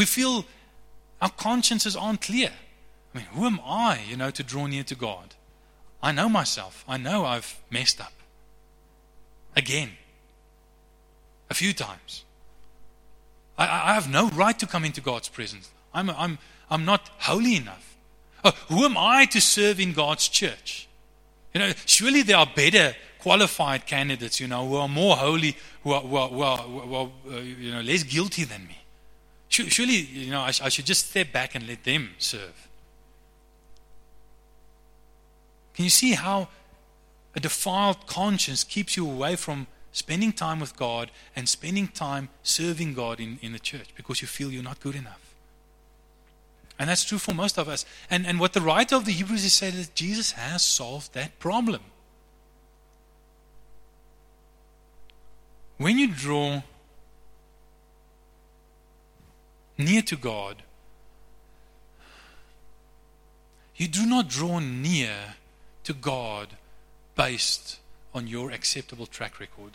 We feel our consciences aren't clear. I mean, who am I, you know, to draw near to God? I know myself. I know I've messed up. Again. A few times. I, I have no right to come into God's presence. I'm, I'm, I'm not holy enough. Oh, who am I to serve in God's church? You know, surely there are better qualified candidates, you know, who are more holy, who are, who are, who are, who are uh, you know, less guilty than me. Surely, you know, I, should just step back and let them serve. Can you see how a defiled conscience keeps you away from spending time with God and spending time serving God in, in the church because you feel you're not good enough? And that's true for most of us. And, and what the writer of the Hebrews is saying is Jesus has solved that problem. When you draw near to God, you do not draw near to God based on your acceptable track record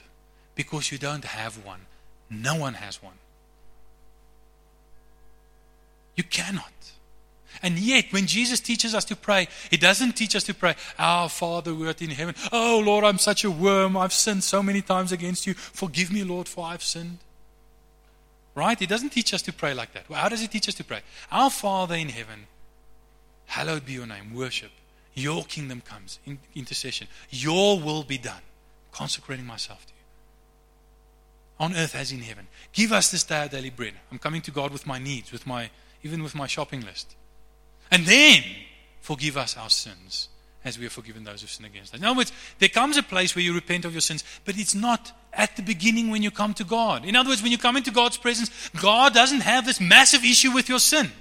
because you don't have one. No one has one. You cannot. And yet, when Jesus teaches us to pray, He doesn't teach us to pray, Our Father who art in heaven. Oh, Lord, I'm such a worm. I've sinned so many times against you. Forgive me, Lord, for I've sinned. Right? He doesn't teach us to pray like that. Well, how does He teach us to pray? Our Father in heaven, hallowed be your name. Worship. Your kingdom comes. In, intercession. Your will be done. Consecrating myself to you. on earth as in heaven. Give us this day our daily bread. I'm coming to God with my needs, with my even with my shopping list. And then forgive us our sins as we have forgiven those who sin against us. In other words, there comes a place where you repent of your sins, but it's not at the beginning when you come to God. In other words, when you come into God's presence, God doesn't have this massive issue with your sin.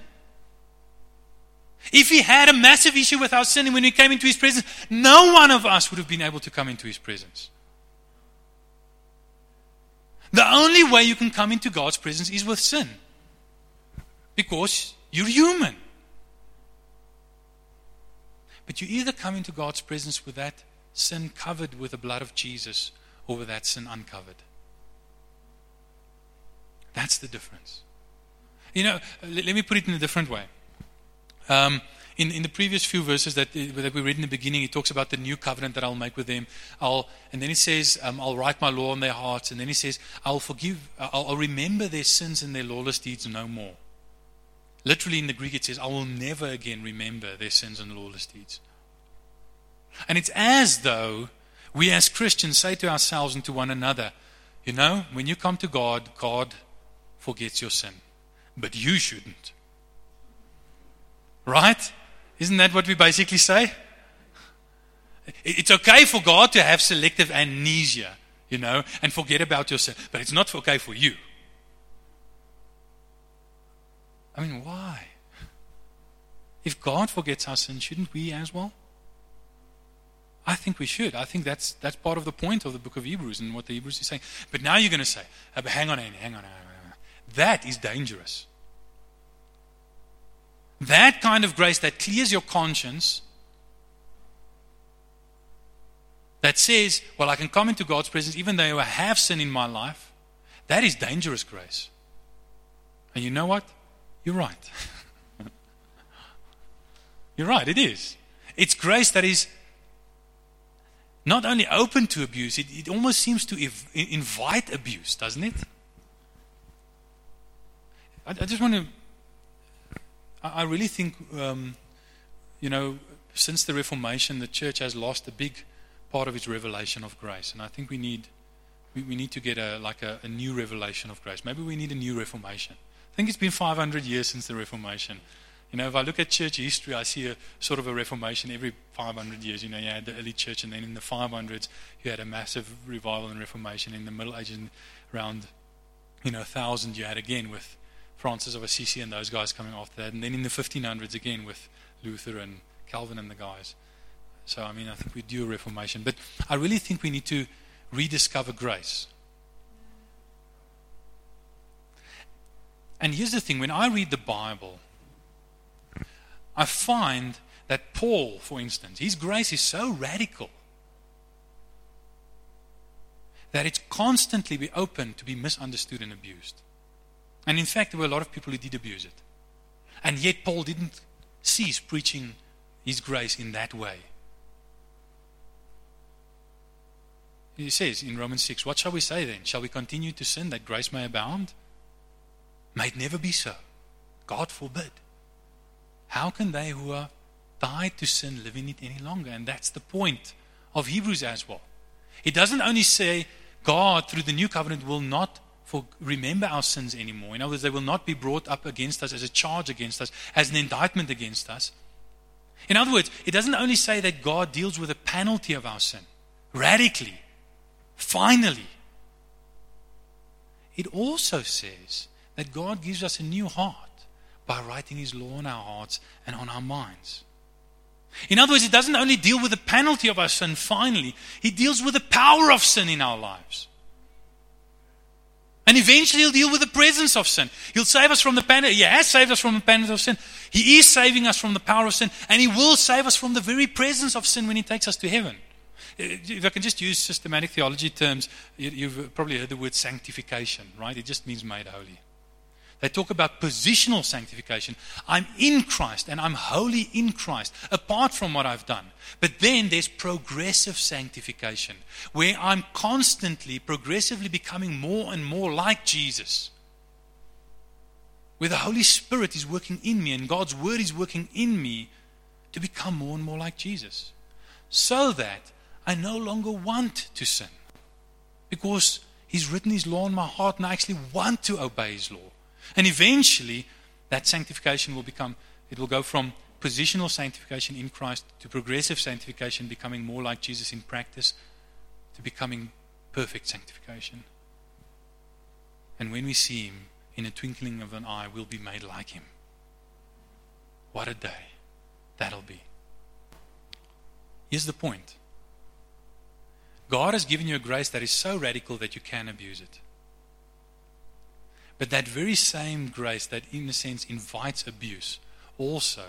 If He had a massive issue with our sin and when we came into His presence, no one of us would have been able to come into His presence. The only way you can come into God's presence is with sin. Because you're human. But you either come into God's presence with that sin covered with the blood of Jesus or with that sin uncovered. That's the difference. You know, let, let me put it in a different way. Um, in, in the previous few verses that, that we read in the beginning, he talks about the new covenant that I'll make with them. I'll, and then he says, um, I'll write my law on their hearts. And then he says, I'll forgive, I'll, I'll remember their sins and their lawless deeds no more. Literally in the Greek it says, I will never again remember their sins and lawless deeds. And it's as though we as Christians say to ourselves and to one another, you know, when you come to God, God forgets your sin. But you shouldn't. Right? Isn't that what we basically say? It's okay for God to have selective amnesia, you know, and forget about your sin, but it's not okay for you. I mean, why? If God forgets our sin, shouldn't we as well? I think we should. I think that's, that's part of the point of the book of Hebrews and what the Hebrews is saying. But now you're going to say, ah, hang on, Andy, hang on, hang on. That is dangerous. That kind of grace that clears your conscience, that says, well, I can come into God's presence even though I have sin in my life, that is dangerous grace. And you know what? You're right. You're right, it is. It's grace that is not only open to abuse, it, it almost seems to ev- invite abuse, doesn't it? I, I just want to. I, I really think, um, you know, since the Reformation, the church has lost a big part of its revelation of grace, and I think we need we, we need to get a like a, a new revelation of grace. Maybe we need a new Reformation. I think it's been 500 years since the Reformation. You know, if I look at church history, I see a sort of a reformation every 500 years. You know, you had the early church, and then in the 500s, you had a massive revival and reformation. In the Middle Ages, around, you know, 1000, you had again with Francis of Assisi and those guys coming after that. And then in the 1500s, again with Luther and Calvin and the guys. So, I mean, I think we do a reformation. But I really think we need to rediscover grace. And here's the thing when I read the Bible, I find that Paul, for instance, his grace is so radical that it's constantly be open to be misunderstood and abused. And in fact, there were a lot of people who did abuse it. And yet, Paul didn't cease preaching his grace in that way. He says in Romans 6, What shall we say then? Shall we continue to sin that grace may abound? May it never be so. God forbid. How can they who are died to sin live in it any longer? And that's the point of Hebrews as well. It doesn't only say God, through the new covenant, will not for, remember our sins anymore. In other words, they will not be brought up against us as a charge against us, as an indictment against us. In other words, it doesn't only say that God deals with the penalty of our sin radically, finally. It also says that God gives us a new heart by writing His law on our hearts and on our minds. In other words, it doesn't only deal with the penalty of our sin finally, He deals with the power of sin in our lives. And eventually He'll deal with the presence of sin. He'll save us from the penalty. He has saved us from the penalty of sin. He is saving us from the power of sin. And He will save us from the very presence of sin when He takes us to heaven. Uh, if I can just use systematic theology terms, you've probably heard the word sanctification, right? It just means made holy. They talk about positional sanctification. I'm in Christ and I'm holy in Christ, apart from what I've done. But then there's progressive sanctification, where I'm constantly, progressively becoming more and more like Jesus. Where the Holy Spirit is working in me and God's Word is working in me to become more and more like Jesus. So that I no longer want to sin. Because He's written His law in my heart, and I actually want to obey His law. And eventually, that sanctification will become, it will go from positional sanctification in Christ to progressive sanctification, becoming more like Jesus in practice, to becoming perfect sanctification. And when we see Him, in a twinkling of an eye, we'll be made like Him. What a day that'll be. Here's the point God has given you a grace that is so radical that you can abuse it. But that very same grace that, in a sense, invites abuse also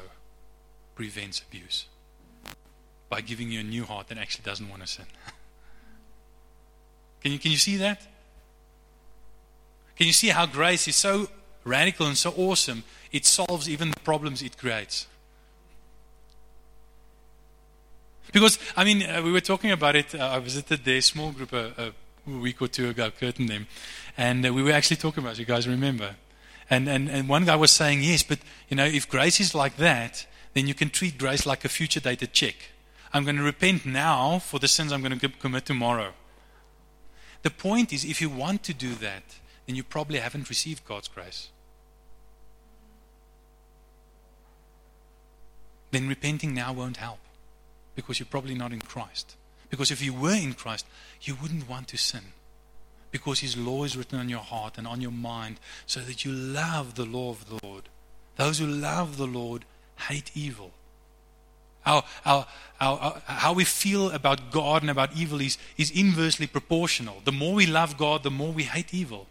prevents abuse by giving you a new heart that actually doesn't want to sin. can, you, can you see that? Can you see how grace is so radical and so awesome? It solves even the problems it creates. Because, I mean, uh, we were talking about it. Uh, I visited their small group a, a, week or two ago, Kurt and them. And uh, we were actually talking about it, you guys remember. And, and, and one guy was saying, yes, but, you know, if grace is like that, then you can treat grace like a future dated check. I'm going to repent now for the sins I'm going to commit tomorrow. The point is, if you want to do that, then you probably haven't received God's grace. Then repenting now won't help because you're probably not in Christ. Because if you were in Christ, you wouldn't want to sin. Because His law is written on your heart and on your mind so that you love the law of the Lord. Those who love the Lord hate evil. Our, our, our, how we feel about God and about evil is, is inversely proportional. The more we love God, the more we hate evil.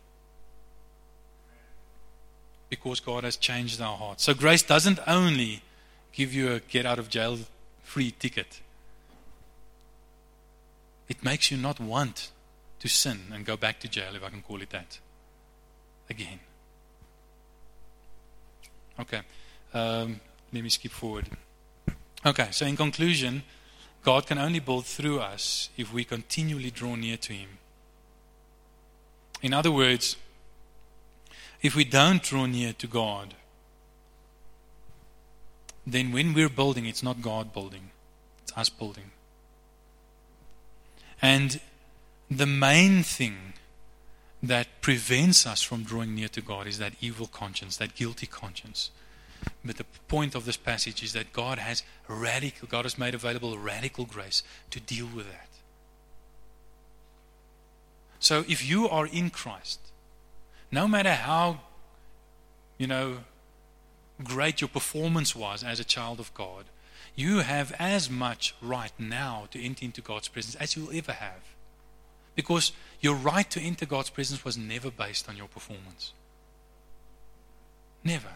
Because God has changed our hearts. So grace doesn't only give you a get out of jail free ticket. It makes you not want to sin and go back to jail, if I can call it that, again. Okay, um, let me skip forward. Okay, so in conclusion, God can only build through us if we continually draw near to Him. In other words, if we don't draw near to God, then when we're building, it's not God building, it's us building. And the main thing that prevents us from drawing near to God is that evil conscience, that guilty conscience. But the point of this passage is that God has radical, God has made available radical grace to deal with that. So if you are in Christ, no matter how, you know, great your performance was as a child of God, you have as much right now to enter into God's presence as you'll ever have. Because your right to enter God's presence was never based on your performance. Never.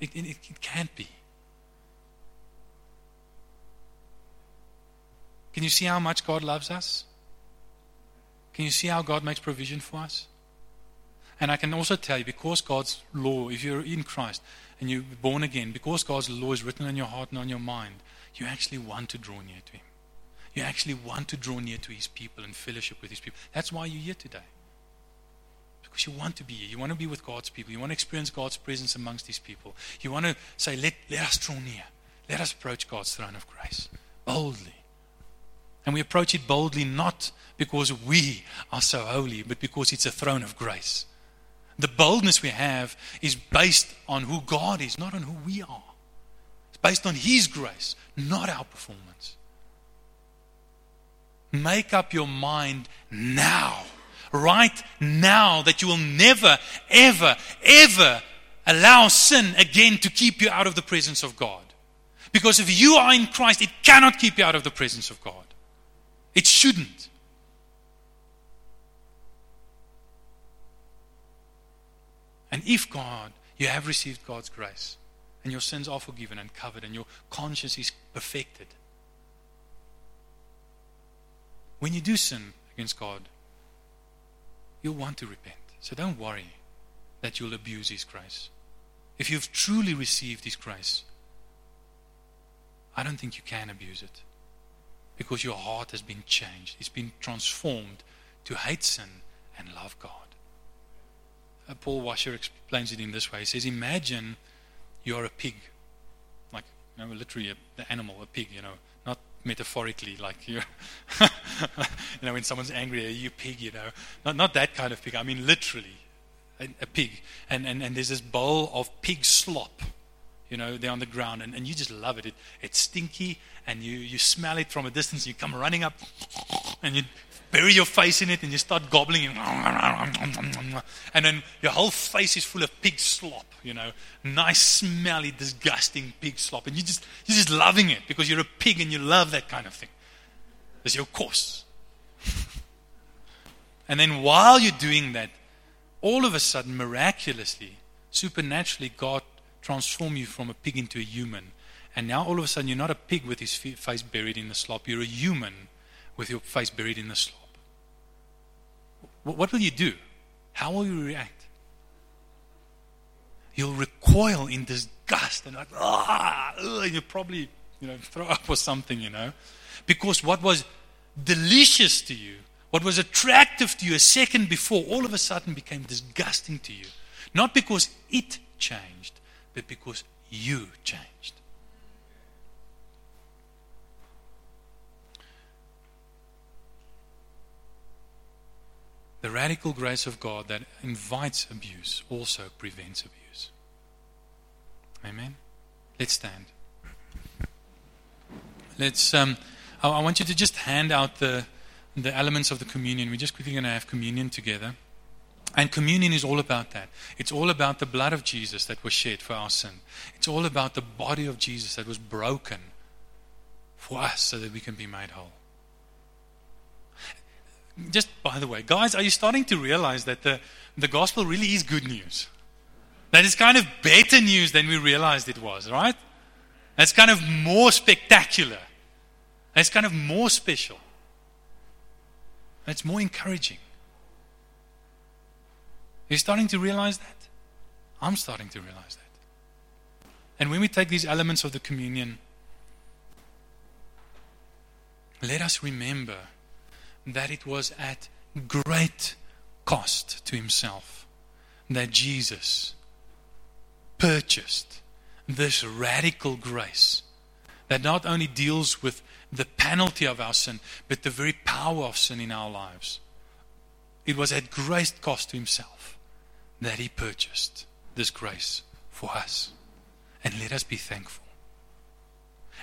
It, it, it can't be. Can you see how much God loves us? Can you see how God makes provision for us? And I can also tell you, because God's law, if you're in Christ and you're born again, because God's law is written on your heart and on your mind, you actually want to draw near to Him. You actually want to draw near to His people and fellowship with His people. That's why you're here today. Because you want to be here. You want to be with God's people. You want to experience God's presence amongst His people. You want to say, let, let us draw near. Let us approach God's throne of grace boldly. And we approach it boldly not because we are so holy, but because it's a throne of grace. The boldness we have is based on who God is, not on who we are. It's based on His grace, not our performance. Make up your mind now, right now, that you will never, ever, ever allow sin again to keep you out of the presence of God. Because if you are in Christ, it cannot keep you out of the presence of God. It shouldn't. And if God, you have received God's grace, and your sins are forgiven and covered, and your conscience is perfected, when you do sin against God, you'll want to repent. So don't worry that you'll abuse His grace. If you've truly received His grace, I don't think you can abuse it because your heart has been changed. It's been transformed to hate sin and love God. Uh, Paul Washer explains it in this way. He says, Imagine you're a pig, like you know, literally a, the animal, a pig, you know, not metaphorically, like you, you know, when someone's angry, are you pig? You know, not not that kind of pig. I mean, literally, a, a pig. And, and and there's this bowl of pig slop, you know, there on the ground, and, and you just love it. it. It's stinky, and you you smell it from a distance. You come running up, and you bury your face in it, and you start gobbling, and, and then your whole face is full of pig slop. You know, nice, smelly, disgusting pig slop, and you just you're just loving it because you're a pig and you love that kind of thing. That's your course. and then while you're doing that, all of a sudden, miraculously, supernaturally, God transform you from a pig into a human. And now all of a sudden, you're not a pig with his face buried in the slop. You're a human with your face buried in the slop. What will you do? How will you react? You'll recoil in disgust and like, ah, ugh, you probably, you know, throw up or something, you know. Because what was delicious to you, what was attractive to you a second before, all of a sudden became disgusting to you. Not because it changed, but because you changed. The radical grace of God that invites abuse also prevents abuse. Amen. Let's stand. Let's. Um, I, I want you to just hand out the the elements of the communion. We're just quickly going to have communion together. And communion is all about that. It's all about the blood of Jesus that was shed for our sin. It's all about the body of Jesus that was broken for us so that we can be made whole. Just by the way, guys, are you starting to realize that the, the gospel really is good news? That is kind of better news than we realized it was, right? That's kind of more spectacular. It's kind of more special. It's more encouraging. You're starting to realize that? I'm starting to realize that. And when we take these elements of the communion, let us remember that it was at great cost to himself that Jesus purchased this radical grace that not only deals with the penalty of our sin, but the very power of sin in our lives. It was at great cost to himself that he purchased this grace for us. And let us be thankful.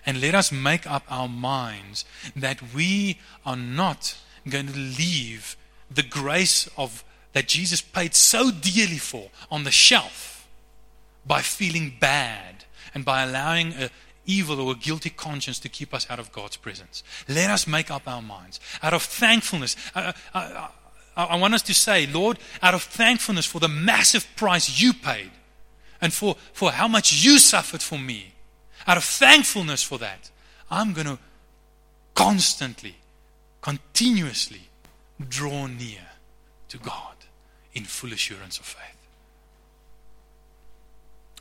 And let us make up our minds that we are not going to leave the grace of that Jesus paid so dearly for on the shelf by feeling bad and by allowing a evil or a guilty conscience to keep us out of God's presence. Let us make up our minds out of thankfulness. I, I, I, want us to say, Lord, out of thankfulness for the massive price you paid and for, for how much you suffered for me, out of thankfulness for that, I'm going to constantly continuously draw near to God in full assurance of faith.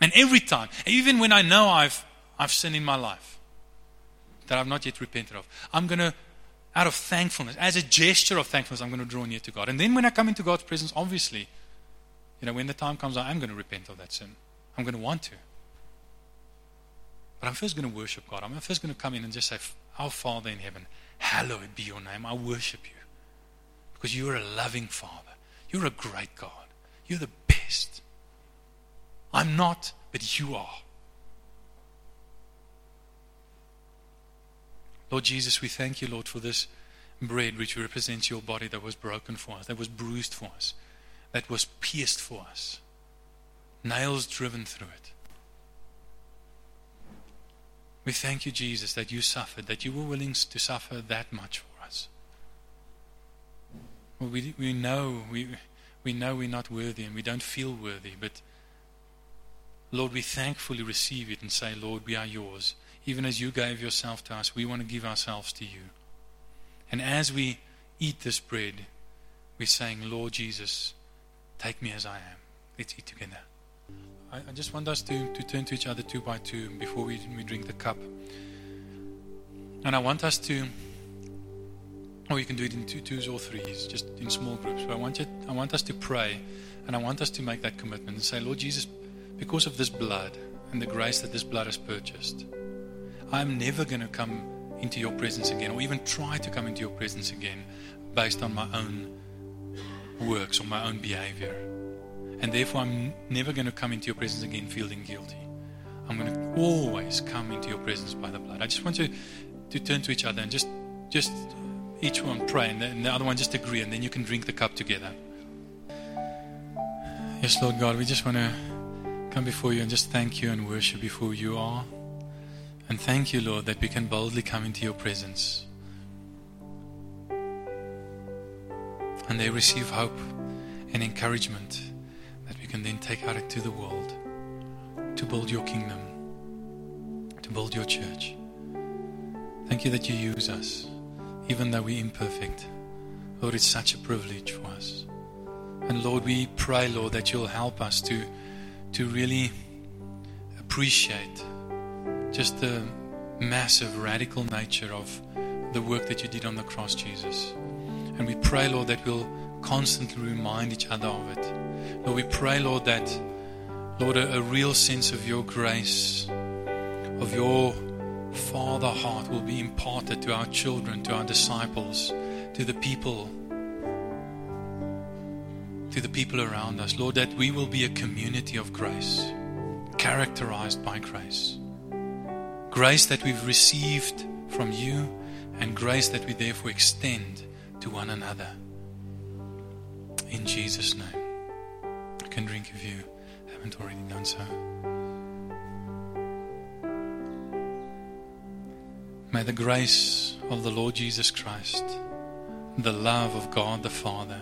And every time, even when I know I've, I've sinned in my life that I've not yet repented of, I'm going to, out of thankfulness, as a gesture of thankfulness, I'm going to draw near to God. And then when I come into God's presence, obviously, you know, when the time comes, I am going to repent of that sin. I'm going to want to. But I'm first going to worship God. I'm first going to come in and just say, Our Father in heaven, Hallowed be your name. I worship you. Because you're a loving Father. You're a great God. You're the best. I'm not, but you are. Lord Jesus, we thank you, Lord, for this bread which represents your body that was broken for us, that was bruised for us, that was pierced for us, nails driven through it. We thank you, Jesus, that you suffered, that you were willing to suffer that much for us. Well, we, we know we, we know we're not worthy and we don't feel worthy, but Lord, we thankfully receive it and say, Lord, we are yours. Even as you gave yourself to us, we want to give ourselves to you. And as we eat this bread, we're saying, Lord Jesus, take me as I am. Let's eat together. I, I just want us to, to turn to each other two by two before we, we drink the cup. And I want us to, or you can do it in two, twos or threes, just in small groups. But I want, you, I want us to pray and I want us to make that commitment and say, Lord Jesus, because of this blood and the grace that this blood has purchased, I'm never going to come into your presence again, or even try to come into your presence again based on my own works or my own behavior. And therefore, I'm never going to come into your presence again feeling guilty. I'm going to always come into your presence by the blood. I just want you to turn to each other and just, just each one pray, and the, and the other one just agree, and then you can drink the cup together. Yes, Lord God, we just want to come before you and just thank you and worship before you are. And thank you, Lord, that we can boldly come into your presence. And they receive hope and encouragement we can then take out into the world to build your kingdom, to build your church. Thank you that you use us, even though we're imperfect. Lord, it's such a privilege for us. And Lord, we pray, Lord, that you'll help us to, to really appreciate just the massive, radical nature of the work that you did on the cross, Jesus. And we pray, Lord, that we'll constantly remind each other of it. Lord, we pray, Lord, that, Lord, a, a real sense of your grace, of your Father heart will be imparted to our children, to our disciples, to the people, to the people around us. Lord, that we will be a community of grace, characterized by grace. Grace that we've received from you, and grace that we therefore extend to one another. In Jesus' name. I can drink if you haven't already done so. May the grace of the Lord Jesus Christ, the love of God the Father,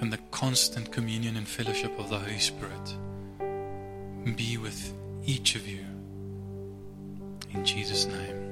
and the constant communion and fellowship of the Holy Spirit be with each of you. In Jesus' name.